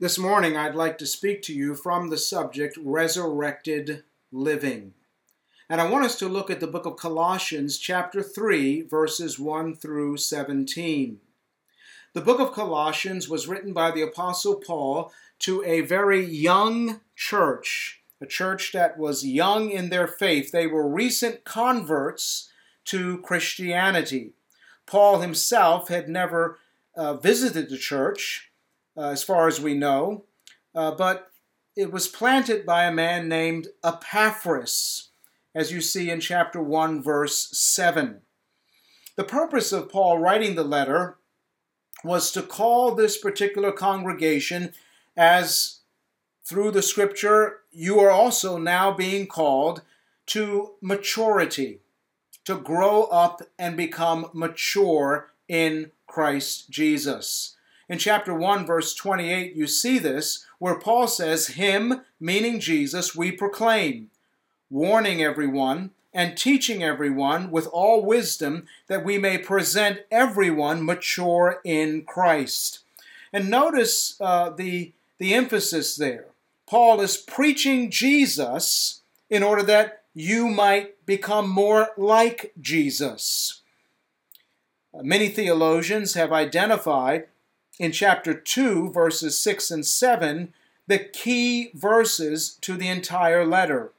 This morning, I'd like to speak to you from the subject resurrected living. And I want us to look at the book of Colossians, chapter 3, verses 1 through 17. The book of Colossians was written by the Apostle Paul to a very young church, a church that was young in their faith. They were recent converts to Christianity. Paul himself had never uh, visited the church as far as we know, uh, but it was planted by a man named Epaphras, as you see in chapter 1, verse 7. The purpose of Paul writing the letter was to call this particular congregation as through the scripture you are also now being called to maturity, to grow up and become mature in Christ Jesus. In chapter 1, verse 28, you see this, where Paul says, Him, meaning Jesus, we proclaim, warning everyone and teaching everyone with all wisdom that we may present everyone mature in Christ. And notice uh, the, the emphasis there. Paul is preaching Jesus in order that you might become more like Jesus. Many theologians have identified in chapter 2, verses 6 and 7, the key verses to the entire letter.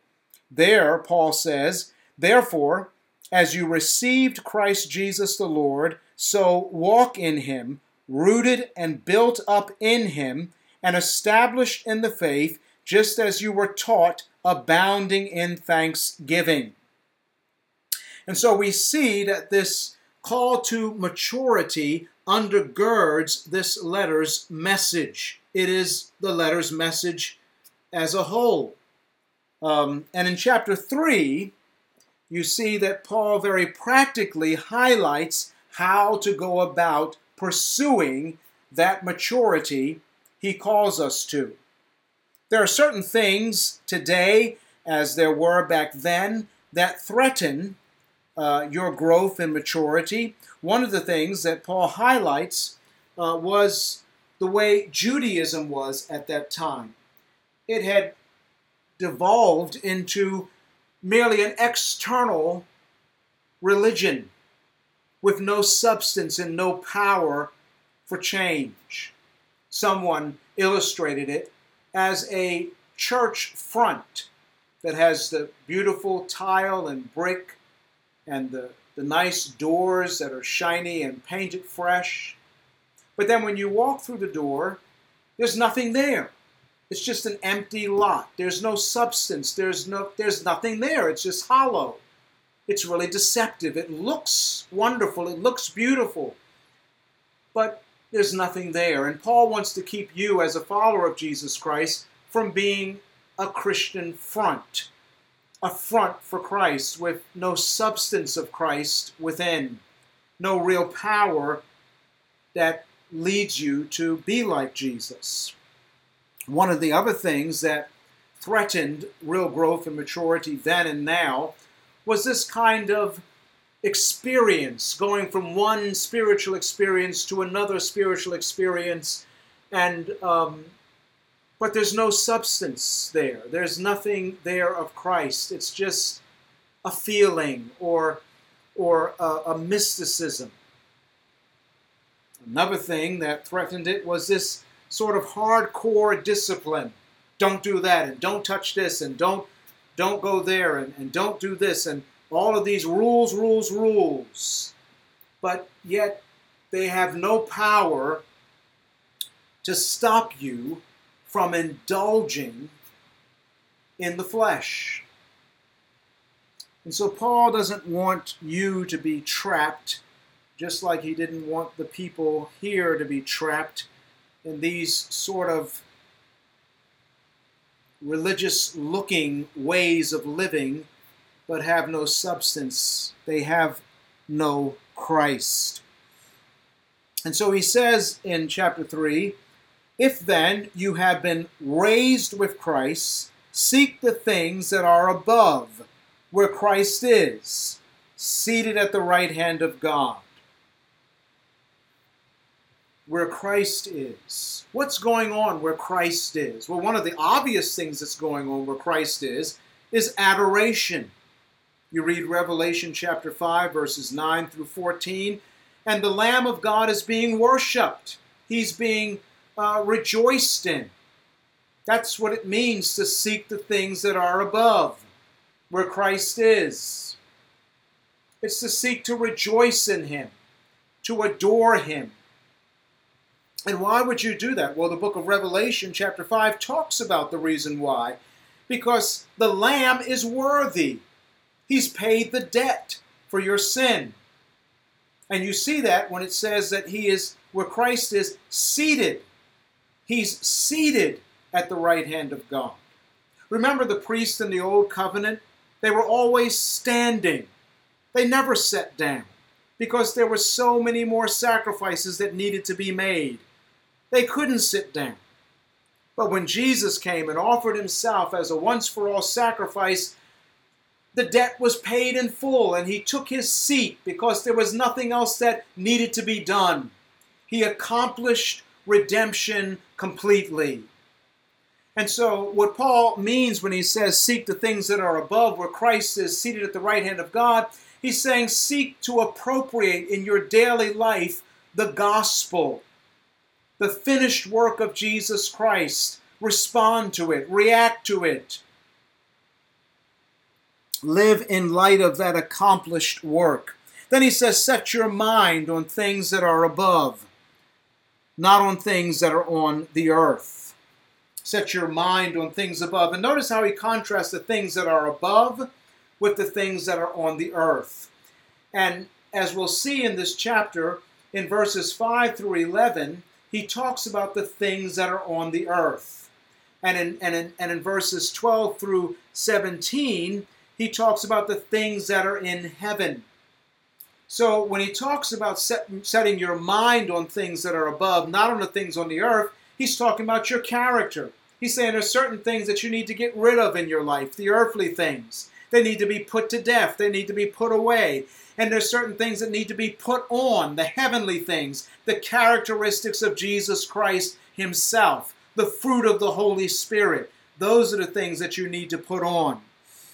There, Paul says, Therefore, as you received Christ Jesus the Lord, so walk in him, rooted and built up in him, and established in the faith, just as you were taught, abounding in thanksgiving. And so we see that this call to maturity undergirds this letter's message. It is the letter's message as a whole. Um, and in chapter 3, you see that Paul very practically highlights how to go about pursuing that maturity he calls us to. There are certain things today, as there were back then, that threaten uh, your growth and maturity. One of the things that Paul highlights uh, was the way Judaism was at that time. It had devolved into merely an external religion with no substance and no power for change. Someone illustrated it as a church front that has the beautiful tile and brick and the, the nice doors that are shiny and painted fresh. But then when you walk through the door, there's nothing there. It's just an empty lot. There's no substance. There's no there's nothing there. It's just hollow. It's really deceptive. It looks wonderful. It looks beautiful. But there's nothing there. And Paul wants to keep you as a follower of Jesus Christ from being a Christian front a front for Christ with no substance of Christ within, no real power that leads you to be like Jesus. One of the other things that threatened real growth and maturity then and now was this kind of experience, going from one spiritual experience to another spiritual experience, and um, but there's no substance there. There's nothing there of Christ. It's just a feeling or, or a, a mysticism. Another thing that threatened it was this sort of hardcore discipline. Don't do that, and don't touch this, and don't don't go there, and, and don't do this, and all of these rules, rules, rules. But yet they have no power to stop you from indulging in the flesh. And so Paul doesn't want you to be trapped, just like he didn't want the people here to be trapped in these sort of religious looking ways of living, but have no substance. They have no Christ. And so he says in chapter 3 if then you have been raised with Christ, seek the things that are above, where Christ is, seated at the right hand of God. where Christ is. What's going on where Christ is? Well, one of the obvious things that's going on where Christ is is adoration. You read Revelation chapter 5, verses 9 through 14, and the Lamb of God is being worshiped. He's being uh, rejoiced in. That's what it means to seek the things that are above, where Christ is. It's to seek to rejoice in Him, to adore Him. And why would you do that? Well, the book of Revelation, chapter 5, talks about the reason why. Because the Lamb is worthy. He's paid the debt for your sin. And you see that when it says that He is, where Christ is, seated. He's seated at the right hand of God. Remember the priests in the Old Covenant? They were always standing. They never sat down because there were so many more sacrifices that needed to be made. They couldn't sit down. But when Jesus came and offered himself as a once for all sacrifice, the debt was paid in full and he took his seat because there was nothing else that needed to be done. He accomplished redemption completely. And so, what Paul means when he says, Seek the things that are above, where Christ is seated at the right hand of God, he's saying, Seek to appropriate in your daily life the gospel, the finished work of Jesus Christ. Respond to it, react to it. Live in light of that accomplished work. Then he says, Set your mind on things that are above, not on things that are on the earth. Set your mind on things above. And notice how he contrasts the things that are above with the things that are on the earth. And as we'll see in this chapter, in verses 5 through 11, he talks about the things that are on the earth. And in, and in, and in verses 12 through 17, he talks about the things that are in heaven. So when he talks about set, setting your mind on things that are above, not on the things on the earth, he's talking about your character. He's saying there's certain things that you need to get rid of in your life, the earthly things. They need to be put to death. They need to be put away. And there's certain things that need to be put on, the heavenly things, the characteristics of Jesus Christ himself, the fruit of the Holy Spirit. Those are the things that you need to put on.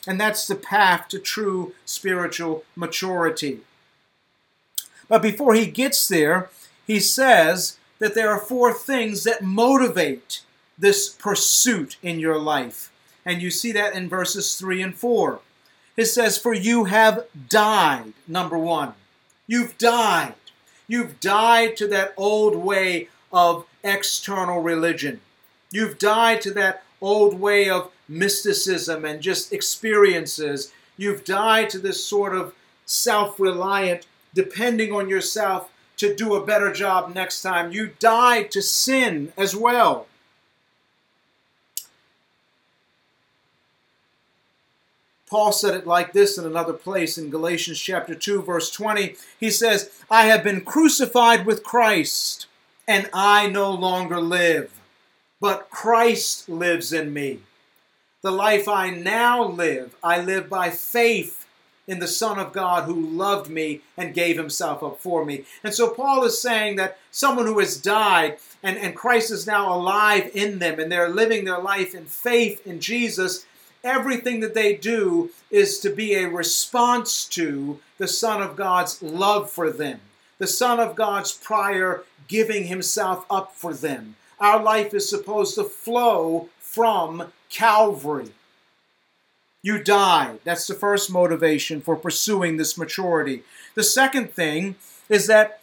And that's the path to true spiritual maturity. But before he gets there, he says that there are four things that motivate this pursuit in your life. And you see that in verses 3 and 4. It says, For you have died, number one. You've died. You've died to that old way of external religion. You've died to that old way of mysticism and just experiences. You've died to this sort of self reliant, depending on yourself to do a better job next time. You died to sin as well. Paul said it like this in another place in Galatians chapter 2 verse 20. He says, "I have been crucified with Christ, and I no longer live, but Christ lives in me. The life I now live, I live by faith in the Son of God who loved me and gave himself up for me." And so Paul is saying that someone who has died and, and Christ is now alive in them and they're living their life in faith in Jesus everything that they do is to be a response to the Son of God's love for them, the Son of God's prior giving himself up for them. Our life is supposed to flow from Calvary. You die. That's the first motivation for pursuing this maturity. The second thing is that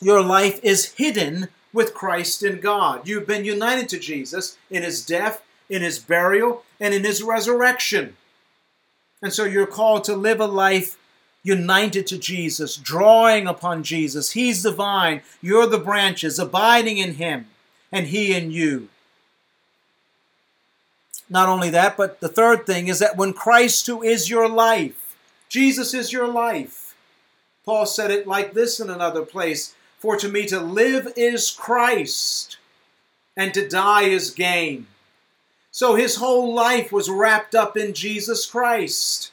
your life is hidden with Christ in God. You've been united to Jesus in his death in his burial, and in his resurrection. And so you're called to live a life united to Jesus, drawing upon Jesus. He's the vine, you're the branches, abiding in him, and he in you. Not only that, but the third thing is that when Christ, who is your life, Jesus is your life. Paul said it like this in another place For to me to live is Christ, and to die is gain. So his whole life was wrapped up in Jesus Christ.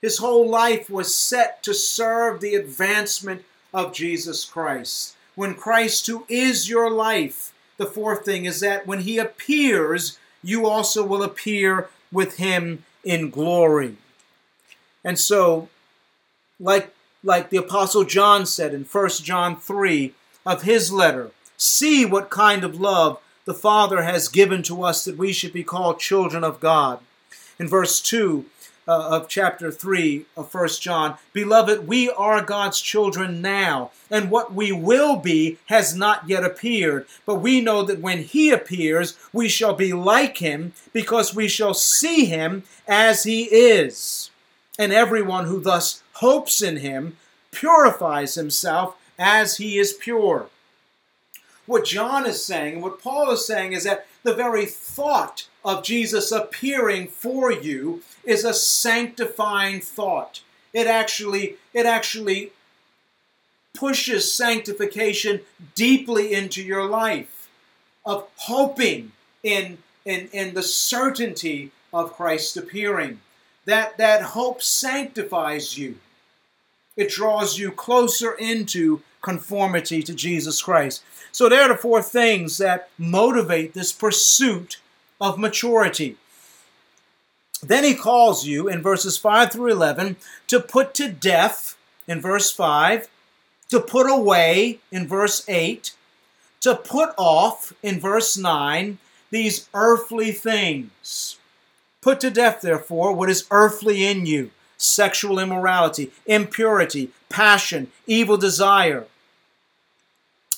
His whole life was set to serve the advancement of Jesus Christ. when Christ, who is your life, the fourth thing is that when he appears, you also will appear with him in glory. And so, like, like the Apostle John said in 1 John 3 of his letter, see what kind of love the Father has given to us that we should be called children of God. In verse 2, uh, of chapter 3 of 1 John. Beloved, we are God's children now, and what we will be has not yet appeared. But we know that when He appears, we shall be like Him, because we shall see Him as He is. And everyone who thus hopes in Him purifies himself as He is pure. What John is saying, what Paul is saying, is that the very thought of Jesus appearing for you is a sanctifying thought. It actually, it actually pushes sanctification deeply into your life of hoping in, in, in the certainty of Christ appearing. That, that hope sanctifies you. It draws you closer into conformity to Jesus Christ. So there are the four things that motivate this pursuit of maturity. Then he calls you in verses 5 through 11 to put to death in verse 5, to put away in verse 8, to put off in verse 9 these earthly things. Put to death, therefore, what is earthly in you sexual immorality, impurity, passion, evil desire,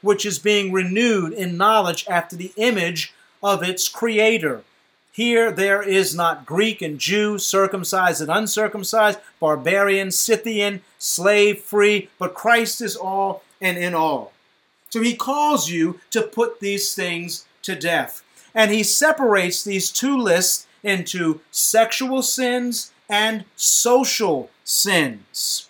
which is being renewed in knowledge after the image of its creator. Here there is not Greek and Jew, circumcised and uncircumcised, barbarian, Scythian, slave, free, but Christ is all and in all. So he calls you to put these things to death. And he separates these two lists into sexual sins and social sins.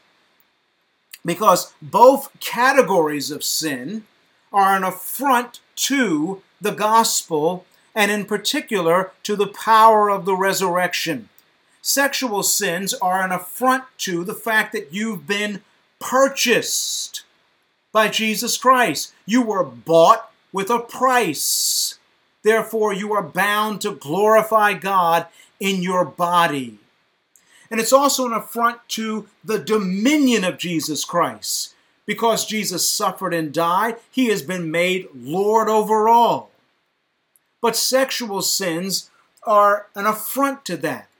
Because both categories of sin are an affront to the gospel and, in particular, to the power of the resurrection. Sexual sins are an affront to the fact that you've been purchased by Jesus Christ. You were bought with a price. Therefore, you are bound to glorify God in your body. And it's also an affront to the dominion of Jesus Christ. Because Jesus suffered and died, he has been made Lord over all. But sexual sins are an affront to that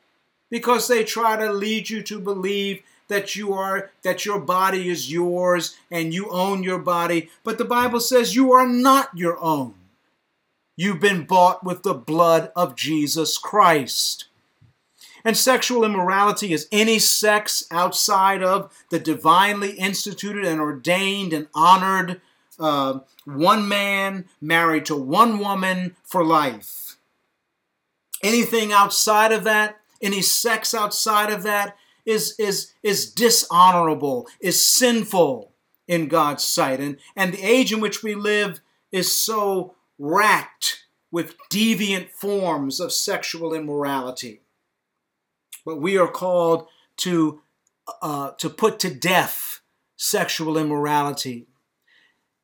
because they try to lead you to believe that you are that your body is yours and you own your body. But the bible says you are not your own. You've been bought with the blood of jesus christ and sexual immorality is any sex outside of the divinely instituted and ordained and honored uh, one man married to one woman for life. Anything outside of that, any sex outside of that, is, is, is dishonorable, is sinful in God's sight. And, and the age in which we live is so racked with deviant forms of sexual immorality. But we are called to, uh, to put to death sexual immorality.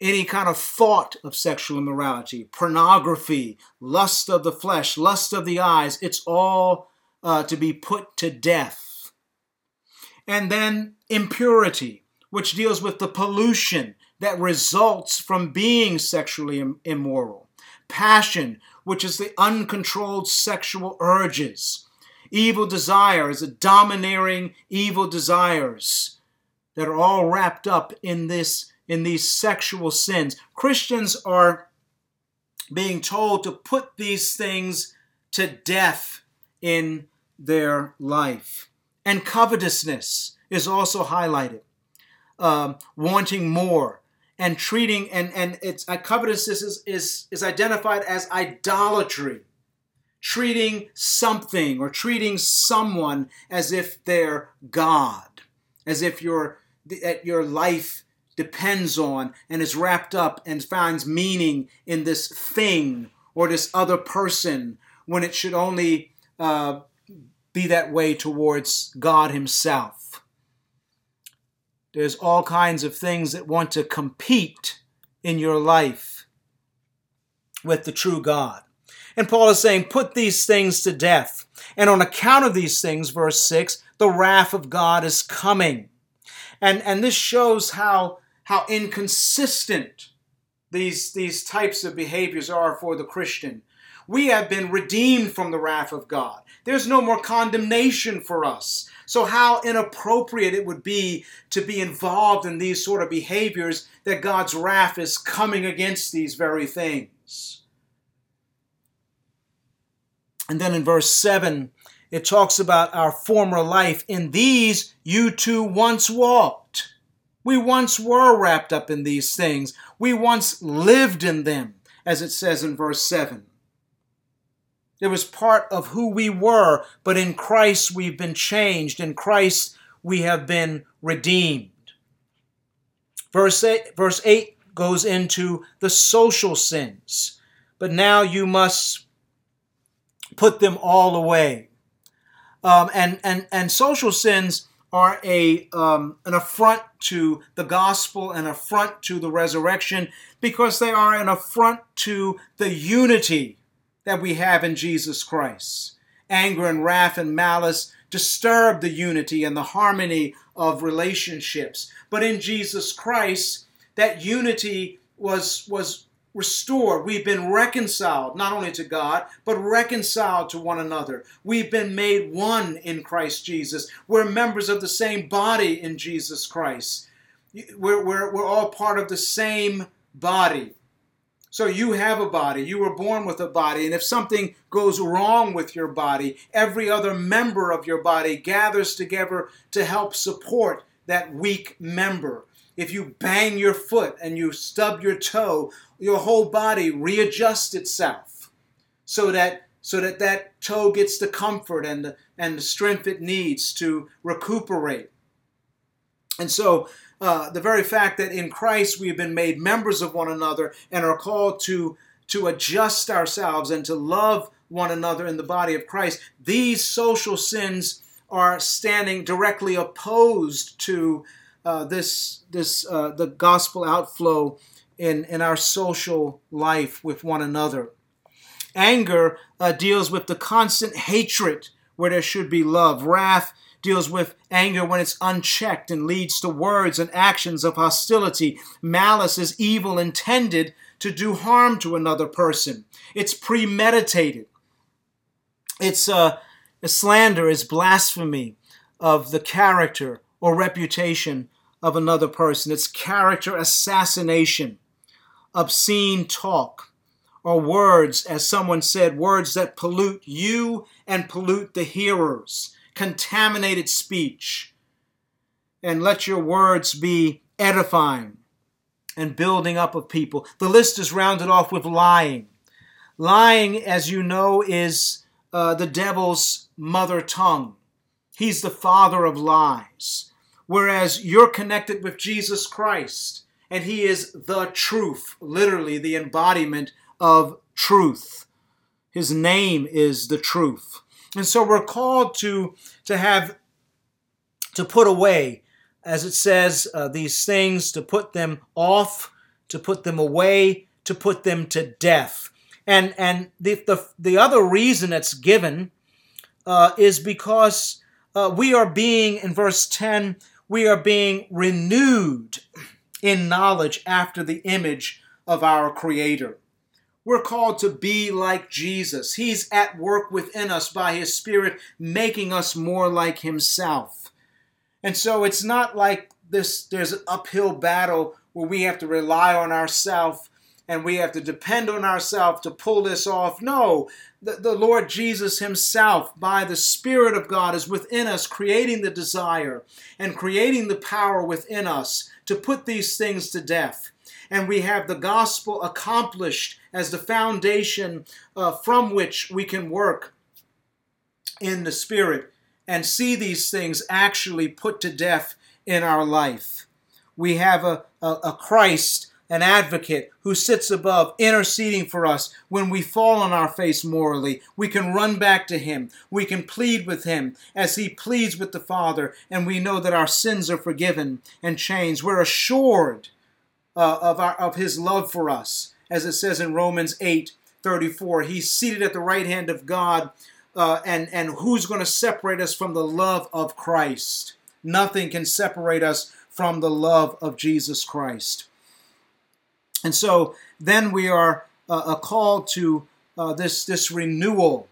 Any kind of thought of sexual immorality, pornography, lust of the flesh, lust of the eyes, it's all uh, to be put to death. And then impurity, which deals with the pollution that results from being sexually immoral. Passion, which is the uncontrolled sexual urges evil desires, the domineering evil desires that are all wrapped up in this in these sexual sins. Christians are being told to put these things to death in their life. And covetousness is also highlighted. Um, wanting more and treating and and it's uh, covetousness is, is is identified as idolatry treating something or treating someone as if they're god as if your that your life depends on and is wrapped up and finds meaning in this thing or this other person when it should only uh, be that way towards God Himself. There's all kinds of things that want to compete in your life with the true God. And Paul is saying, put these things to death. And on account of these things, verse 6, the wrath of God is coming. And, and this shows how, how inconsistent these, these types of behaviors are for the Christian. We have been redeemed from the wrath of God. There's no more condemnation for us. So, how inappropriate it would be to be involved in these sort of behaviors that God's wrath is coming against these very things. And then in verse 7, it talks about our former life. In these you too once walked. We once were wrapped up in these things. We once lived in them, as it says in verse 7. It was part of who we were, but in Christ we've been changed. In Christ we have been redeemed. Verse 8, verse 8 goes into the social sins, but now you must put them all away. Um, and, and, and social sins are a, um, an affront to the gospel, an affront to the resurrection, because they are an affront to the unity that we have in Jesus Christ. Anger and wrath and malice disturb the unity and the harmony of relationships. But in Jesus Christ, that unity was, was restored. We've been reconciled not only to God, but reconciled to one another. We've been made one in Christ Jesus. We're members of the same body in Jesus Christ. We're, we're, we're all part of the same body. So you have a body, you were born with a body, and if something goes wrong with your body, every other member of your body gathers together to help support that weak member. If you bang your foot and you stub your toe, your whole body readjusts itself so that so that that toe gets the comfort and the, and the strength it needs to recuperate. And so uh, the very fact that in Christ we have been made members of one another and are called to, to adjust ourselves and to love one another in the body of Christ, these social sins are standing directly opposed to uh, this, this uh, the gospel outflow in, in our social life with one another. Anger uh, deals with the constant hatred where there should be love. Wrath deals with anger when it's unchecked and leads to words and actions of hostility. Malice is evil intended to do harm to another person. It's premeditated. It's uh, a slander is blasphemy of the character or reputation of another person. It's character assassination, obscene talk, or words, as someone said, words that pollute you and pollute the hearers contaminated speech. And let your words be edifying and building up of people. The list is rounded off with lying. Lying, as you know, is uh, the devil's mother tongue. He's the father of lies. Whereas you're connected with Jesus Christ, and He is the truth, literally the embodiment of truth. His name is the truth. And so we're called to, to have, to put away, as it says, uh, these things, to put them off, to put them away, to put them to death. And, and the, the, the other reason it's given uh, is because uh, we are being, in verse 10, we are being renewed in knowledge after the image of our Creator. We're called to be like Jesus. He's at work within us by His Spirit, making us more like Himself. And so it's not like this, there's an uphill battle where we have to rely on ourselves and we have to depend on ourselves to pull this off. No, the, the Lord Jesus Himself, by the Spirit of God, is within us, creating the desire and creating the power within us to put these things to death. and we have the gospel accomplished as the foundation uh, from which we can work in the Spirit and see these things actually put to death in our life. We have a, a, a Christ an advocate who sits above, interceding for us when we fall on our face morally. We can run back to him. We can plead with him as he pleads with the Father, and we know that our sins are forgiven and changed. We're assured uh, of, our, of his love for us, as it says in Romans 8 34. He's seated at the right hand of God, uh, and, and who's going to separate us from the love of Christ? Nothing can separate us from the love of Jesus Christ. And so then we are uh, called to uh, this, this renewal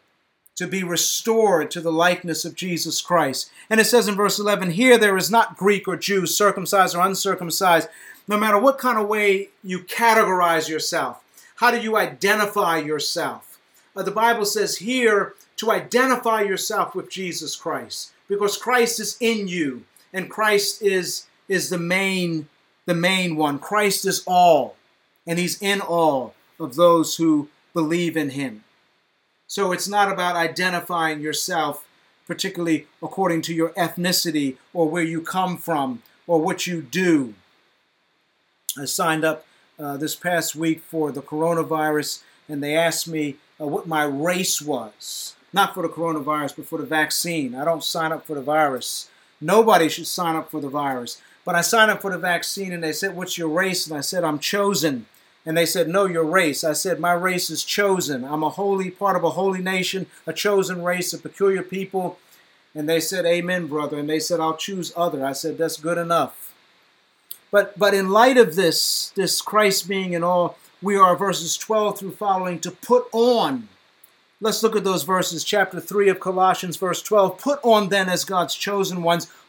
to be restored to the likeness of Jesus Christ. And it says in verse 11 here there is not Greek or Jew, circumcised or uncircumcised, no matter what kind of way you categorize yourself. How do you identify yourself? Uh, the Bible says here to identify yourself with Jesus Christ because Christ is in you and Christ is is the main the main one. Christ is all and he's in all of those who believe in him. So it's not about identifying yourself, particularly according to your ethnicity or where you come from or what you do. I signed up uh, this past week for the coronavirus, and they asked me uh, what my race was. Not for the coronavirus, but for the vaccine. I don't sign up for the virus. Nobody should sign up for the virus. But I signed up for the vaccine, and they said, What's your race? And I said, I'm chosen. And they said, No, your race. I said, My race is chosen. I'm a holy part of a holy nation, a chosen race, a peculiar people. And they said, Amen, brother. And they said, I'll choose other. I said, That's good enough. But but in light of this, this Christ being in all, we are verses 12 through following to put on. Let's look at those verses, chapter 3 of Colossians, verse 12. Put on then as God's chosen ones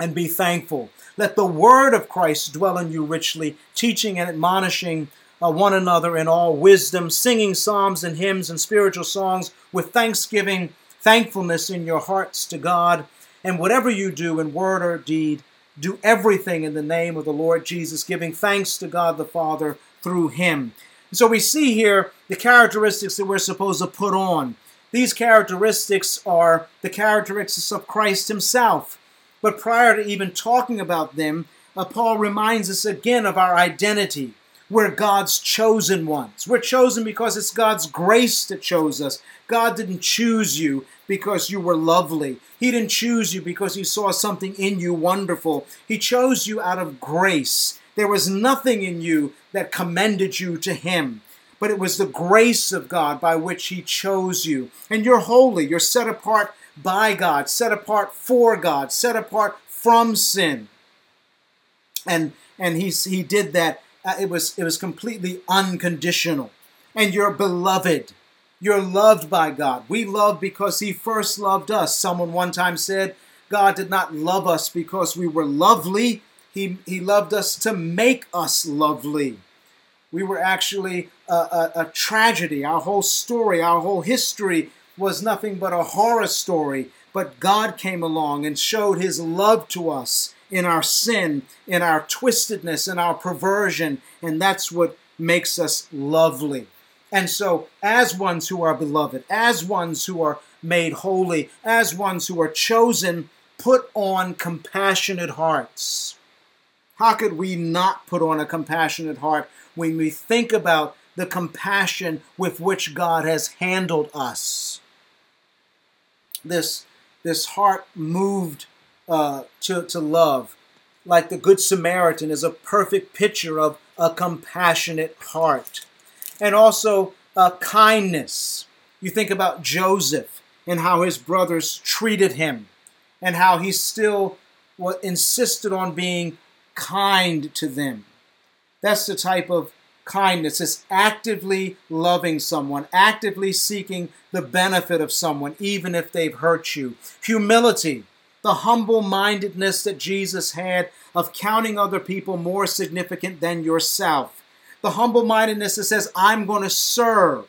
and be thankful. Let the word of Christ dwell in you richly, teaching and admonishing uh, one another in all wisdom, singing psalms and hymns and spiritual songs with thanksgiving, thankfulness in your hearts to God. And whatever you do in word or deed, do everything in the name of the Lord Jesus, giving thanks to God the Father through him. so we see here the characteristics that we're supposed to put on. These characteristics are the characteristics of Christ himself. But prior to even talking about them, uh, Paul reminds us again of our identity. We're God's chosen ones. We're chosen because it's God's grace that chose us. God didn't choose you because you were lovely. He didn't choose you because he saw something in you wonderful. He chose you out of grace. There was nothing in you that commended you to him, but it was the grace of God by which he chose you. And you're holy. You're set apart by God, set apart for God, set apart from sin. And and he he did that. Uh, it was it was completely unconditional. And you're beloved. You're loved by God. We love because he first loved us. Someone one time said, God did not love us because we were lovely. He, he loved us to make us lovely. We were actually a, a, a tragedy. Our whole story, our whole history was nothing but a horror story, but God came along and showed his love to us in our sin, in our twistedness, in our perversion, and that's what makes us lovely. And so, as ones who are beloved, as ones who are made holy, as ones who are chosen, put on compassionate hearts. How could we not put on a compassionate heart when we think about the compassion with which God has handled us? This this heart moved uh, to, to love. Like the Good Samaritan is a perfect picture of a compassionate heart. And also uh, kindness. You think about Joseph and how his brothers treated him and how he still insisted on being kind to them. That's the type of kindness is actively loving someone, actively seeking the benefit of someone, even if they've hurt you. Humility, the humble mindedness that Jesus had of counting other people more significant than yourself. The humble mindedness that says, I'm going to serve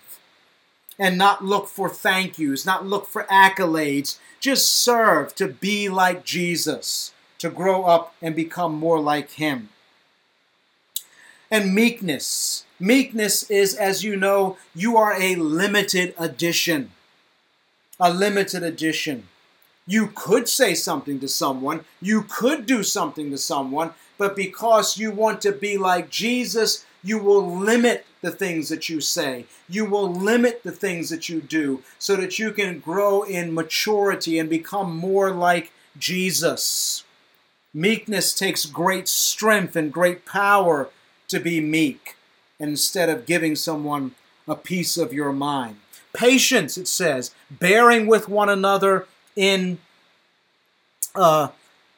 and not look for thank yous, not look for accolades. Just serve to be like Jesus, to grow up and become more like Him and meekness. Meekness is, as you know, you are a limited edition. A limited edition. You could say something to someone, you could do something to someone, but because you want to be like Jesus, you will limit the things that you say. You will limit the things that you do so that you can grow in maturity and become more like Jesus. Meekness takes great strength and great power to be meek instead of giving someone a piece of your mind. Patience, it says, bearing with one another in uh,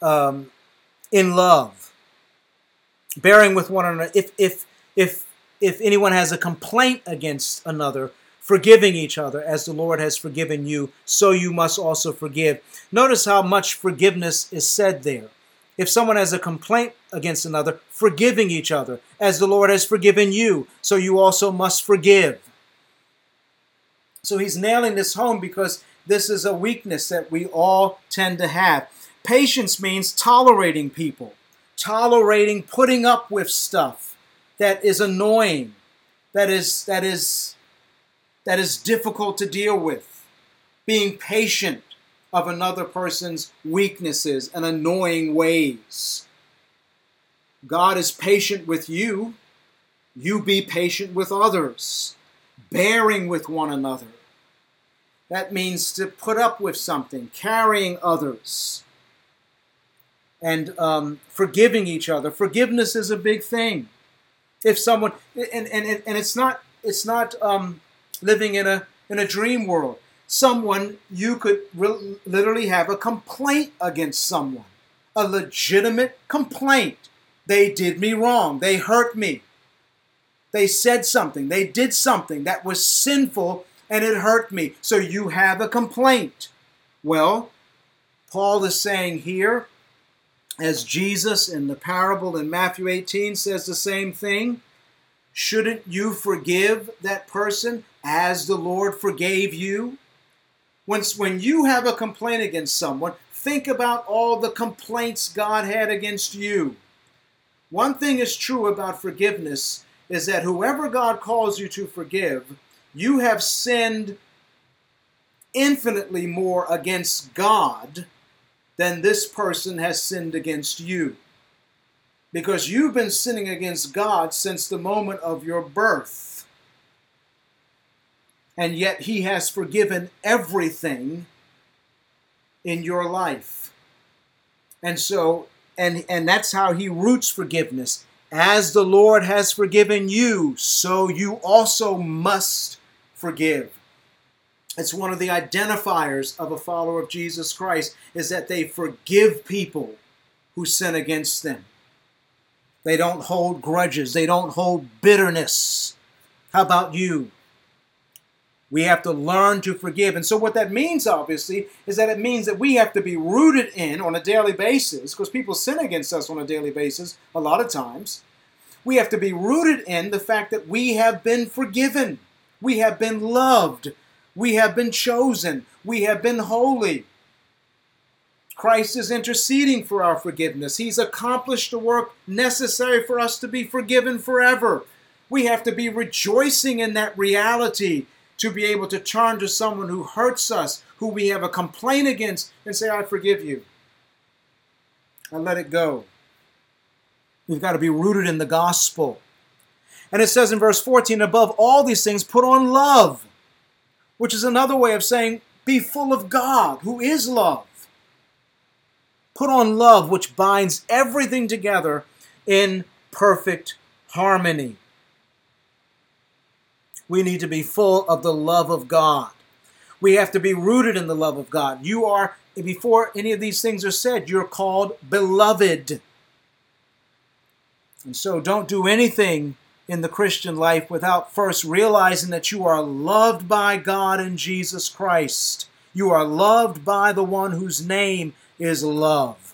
um, in love, bearing with one another. If if if if anyone has a complaint against another, forgiving each other as the Lord has forgiven you, so you must also forgive. Notice how much forgiveness is said there if someone has a complaint against another, forgiving each other, as the Lord has forgiven you, so you also must forgive. So he's nailing this home because this is a weakness that we all tend to have. Patience means tolerating people, tolerating putting up with stuff that is annoying, that is that is that is difficult to deal with. Being patient of another person's weaknesses and annoying ways. God is patient with you. You be patient with others, bearing with one another. That means to put up with something, carrying others, and um, forgiving each other. Forgiveness is a big thing. If someone and and, and it's not it's not um, living in a in a dream world someone, you could re- literally have a complaint against someone, a legitimate complaint. They did me wrong, they hurt me, they said something, they did something that was sinful and it hurt me. So you have a complaint. Well, Paul is saying here, as Jesus in the parable in Matthew 18 says the same thing, shouldn't you forgive that person as the Lord forgave you? When, when you have a complaint against someone, think about all the complaints God had against you. One thing is true about forgiveness is that whoever God calls you to forgive, you have sinned infinitely more against God than this person has sinned against you. Because you've been sinning against God since the moment of your birth and yet He has forgiven everything in your life. And so, and, and that's how He roots forgiveness. As the Lord has forgiven you, so you also must forgive. It's one of the identifiers of a follower of Jesus Christ is that they forgive people who sin against them. They don't hold grudges. They don't hold bitterness. How about you? We have to learn to forgive. And so, what that means, obviously, is that it means that we have to be rooted in on a daily basis, because people sin against us on a daily basis a lot of times. We have to be rooted in the fact that we have been forgiven, we have been loved, we have been chosen, we have been holy. Christ is interceding for our forgiveness. He's accomplished the work necessary for us to be forgiven forever. We have to be rejoicing in that reality to be able to turn to someone who hurts us, who we have a complaint against, and say, I forgive you. And let it go. We've got to be rooted in the gospel. And it says in verse 14, above all these things, put on love, which is another way of saying, be full of God, who is love. Put on love, which binds everything together in perfect harmony. We need to be full of the love of God. We have to be rooted in the love of God. You are, before any of these things are said, you're called beloved. And so don't do anything in the Christian life without first realizing that you are loved by God in Jesus Christ. You are loved by the one whose name is love.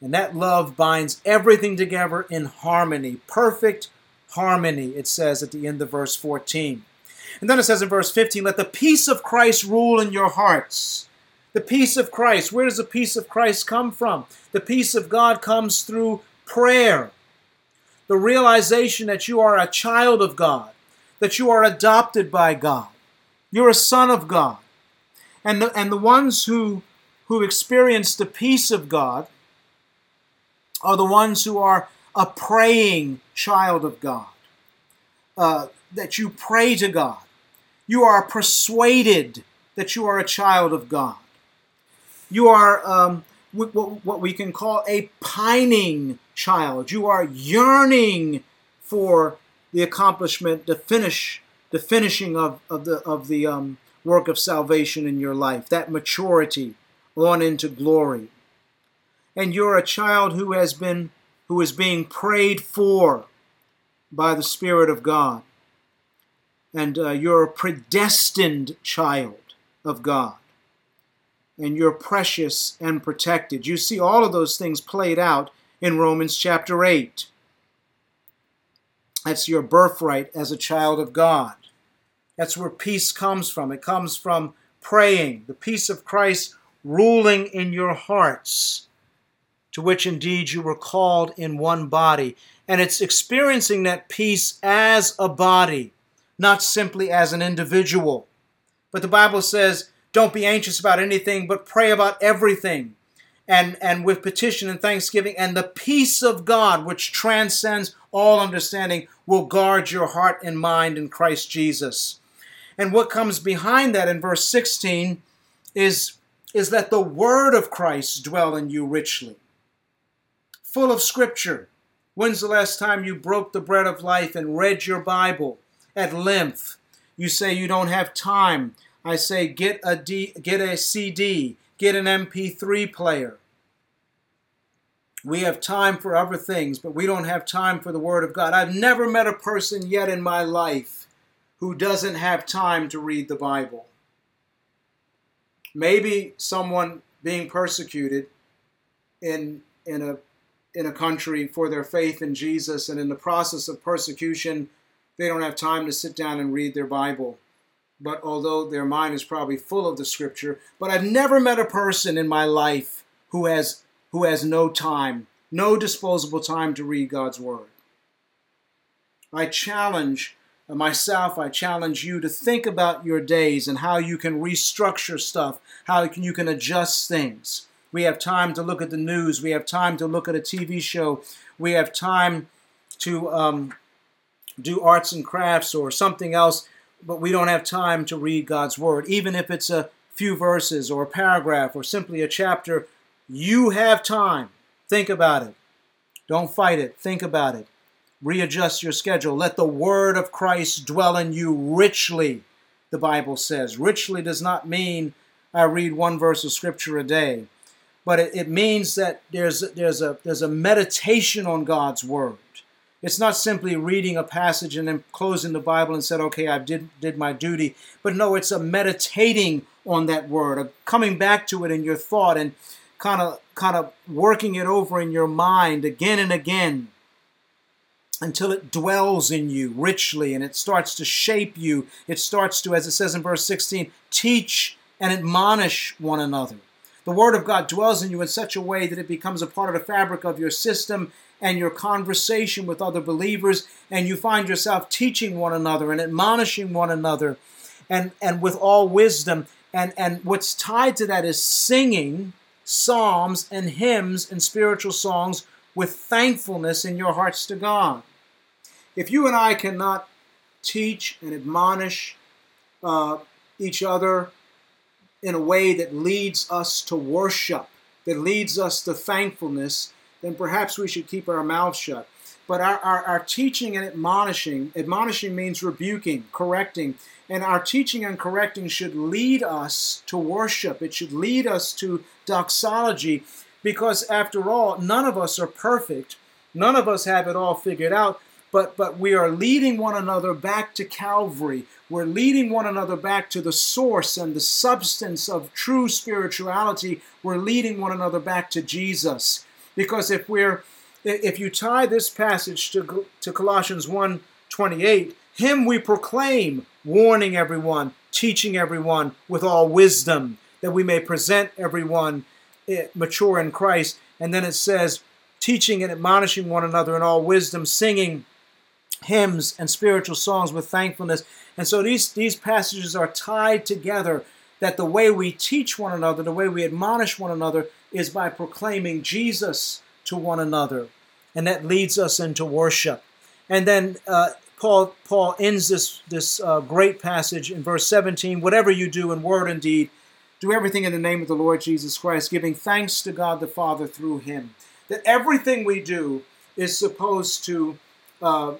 And that love binds everything together in harmony, perfect harmony, it says at the end of verse 14. And then it says in verse 15, Let the peace of Christ rule in your hearts. The peace of Christ. Where does the peace of Christ come from? The peace of God comes through prayer. The realization that you are a child of God, that you are adopted by God. You're a son of God. And the, and the ones who, who experience the peace of God are the ones who are a praying child of God. Uh, that you pray to God. You are persuaded that you are a child of God. You are um, what we can call a pining child. You are yearning for the accomplishment, the finish, the finishing of, of the of the um, work of salvation in your life, that maturity on into glory. And you're a child who has been who is being prayed for by the Spirit of God and uh, you're a predestined child of God, and you're precious and protected. You see all of those things played out in Romans chapter 8. That's your birthright as a child of God. That's where peace comes from. It comes from praying, the peace of Christ ruling in your hearts, to which indeed you were called in one body. And it's experiencing that peace as a body not simply as an individual. But the Bible says, don't be anxious about anything, but pray about everything. And, and with petition and thanksgiving, and the peace of God, which transcends all understanding, will guard your heart and mind in Christ Jesus. And what comes behind that in verse 16 is, is that the word of Christ dwell in you richly, full of scripture. When's the last time you broke the bread of life and read your Bible? at length. You say you don't have time. I say get a D, get a CD, get an MP3 player. We have time for other things, but we don't have time for the Word of God. I've never met a person yet in my life who doesn't have time to read the Bible. Maybe someone being persecuted in, in, a, in a country for their faith in Jesus and in the process of persecution they don't have time to sit down and read their Bible. But although their mind is probably full of the scripture, but I've never met a person in my life who has who has no time, no disposable time to read God's word. I challenge uh, myself, I challenge you to think about your days and how you can restructure stuff, how you can adjust things. We have time to look at the news. We have time to look at a TV show. We have time to um, do arts and crafts or something else, but we don't have time to read God's Word. Even if it's a few verses or a paragraph or simply a chapter, you have time. Think about it. Don't fight it. Think about it. Readjust your schedule. Let the Word of Christ dwell in you richly, the Bible says. Richly does not mean I read one verse of Scripture a day, but it, it means that there's, there's, a, there's a meditation on God's Word. It's not simply reading a passage and then closing the Bible and said, okay, I did, did my duty. But no, it's a meditating on that word, a coming back to it in your thought and kind of kind of working it over in your mind again and again until it dwells in you richly and it starts to shape you. It starts to, as it says in verse 16, teach and admonish one another. The Word of God dwells in you in such a way that it becomes a part of the fabric of your system and your conversation with other believers, and you find yourself teaching one another and admonishing one another, and, and with all wisdom. And, and what's tied to that is singing psalms and hymns and spiritual songs with thankfulness in your hearts to God. If you and I cannot teach and admonish uh, each other in a way that leads us to worship, that leads us to thankfulness, then perhaps we should keep our mouths shut. But our, our, our teaching and admonishing, admonishing means rebuking, correcting, and our teaching and correcting should lead us to worship. It should lead us to doxology, because after all, none of us are perfect. None of us have it all figured out. but but we are leading one another back to Calvary. We're leading one another back to the source and the substance of true spirituality. We're leading one another back to Jesus. Because if we're if you tie this passage to, to Colossians 1 28, him we proclaim, warning everyone, teaching everyone with all wisdom, that we may present everyone eh, mature in Christ. And then it says, teaching and admonishing one another in all wisdom, singing hymns and spiritual songs with thankfulness. And so these, these passages are tied together that the way we teach one another, the way we admonish one another, is by proclaiming Jesus to one another. And that leads us into worship. And then uh, Paul, Paul ends this, this uh, great passage in verse 17 whatever you do in word and deed, do everything in the name of the Lord Jesus Christ, giving thanks to God the Father through him. That everything we do is supposed to uh,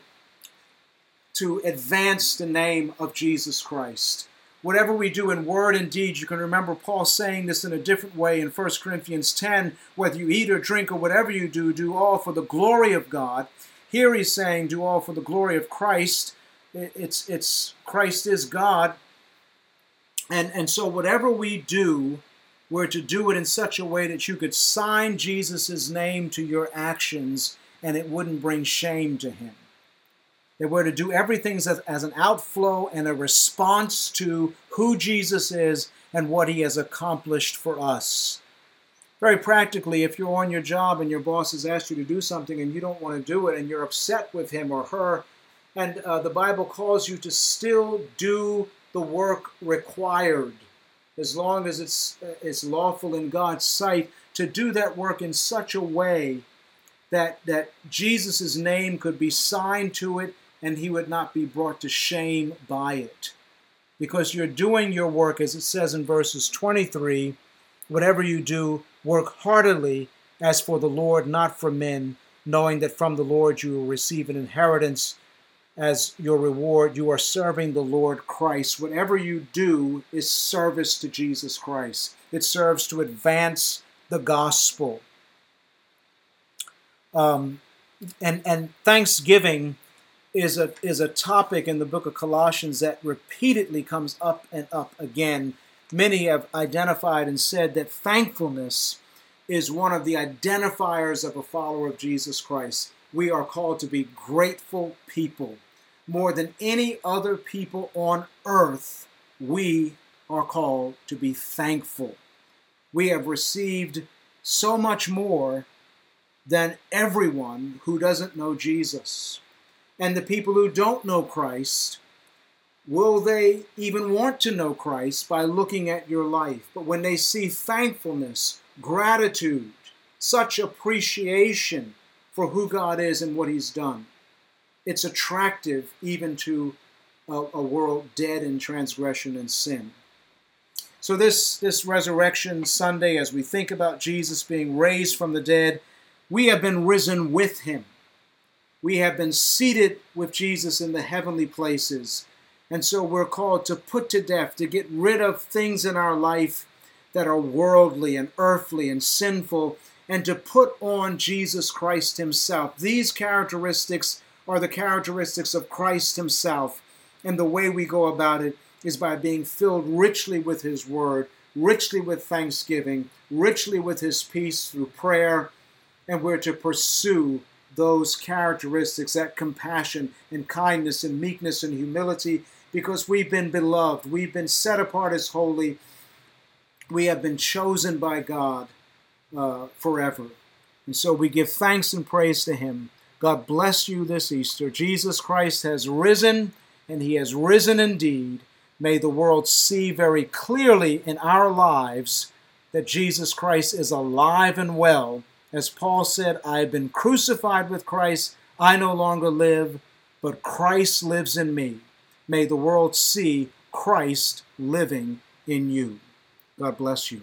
to advance the name of Jesus Christ. Whatever we do in word and deed, you can remember Paul saying this in a different way in 1 Corinthians 10 whether you eat or drink or whatever you do, do all for the glory of God. Here he's saying, do all for the glory of Christ. It's, it's Christ is God. And, and so whatever we do, we're to do it in such a way that you could sign Jesus' name to your actions and it wouldn't bring shame to him. That we're to do everything as, as an outflow and a response to who Jesus is and what he has accomplished for us. Very practically, if you're on your job and your boss has asked you to do something and you don't want to do it and you're upset with him or her, and uh, the Bible calls you to still do the work required, as long as it's, uh, it's lawful in God's sight, to do that work in such a way that, that Jesus' name could be signed to it and he would not be brought to shame by it. Because you're doing your work, as it says in verses 23 whatever you do, work heartily as for the Lord, not for men, knowing that from the Lord you will receive an inheritance as your reward. You are serving the Lord Christ. Whatever you do is service to Jesus Christ, it serves to advance the gospel. Um, and, and thanksgiving is a is a topic in the book of Colossians that repeatedly comes up and up again. Many have identified and said that thankfulness is one of the identifiers of a follower of Jesus Christ. We are called to be grateful people. More than any other people on earth, we are called to be thankful. We have received so much more than everyone who doesn't know Jesus. And the people who don't know Christ, will they even want to know Christ by looking at your life? But when they see thankfulness, gratitude, such appreciation for who God is and what He's done, it's attractive even to a, a world dead in transgression and sin. So this this resurrection Sunday, as we think about Jesus being raised from the dead, we have been risen with Him we have been seated with Jesus in the heavenly places. And so we're called to put to death, to get rid of things in our life that are worldly and earthly and sinful, and to put on Jesus Christ Himself. These characteristics are the characteristics of Christ Himself. And the way we go about it is by being filled richly with His Word, richly with thanksgiving, richly with His peace through prayer, and we're to pursue those characteristics, that compassion and kindness and meekness and humility, because we've been beloved, we've been set apart as holy, we have been chosen by God uh, forever. And so we give thanks and praise to Him. God bless you this Easter. Jesus Christ has risen, and He has risen indeed. May the world see very clearly in our lives that Jesus Christ is alive and well as Paul said, I have been crucified with Christ. I no longer live, but Christ lives in me. May the world see Christ living in you. God bless you.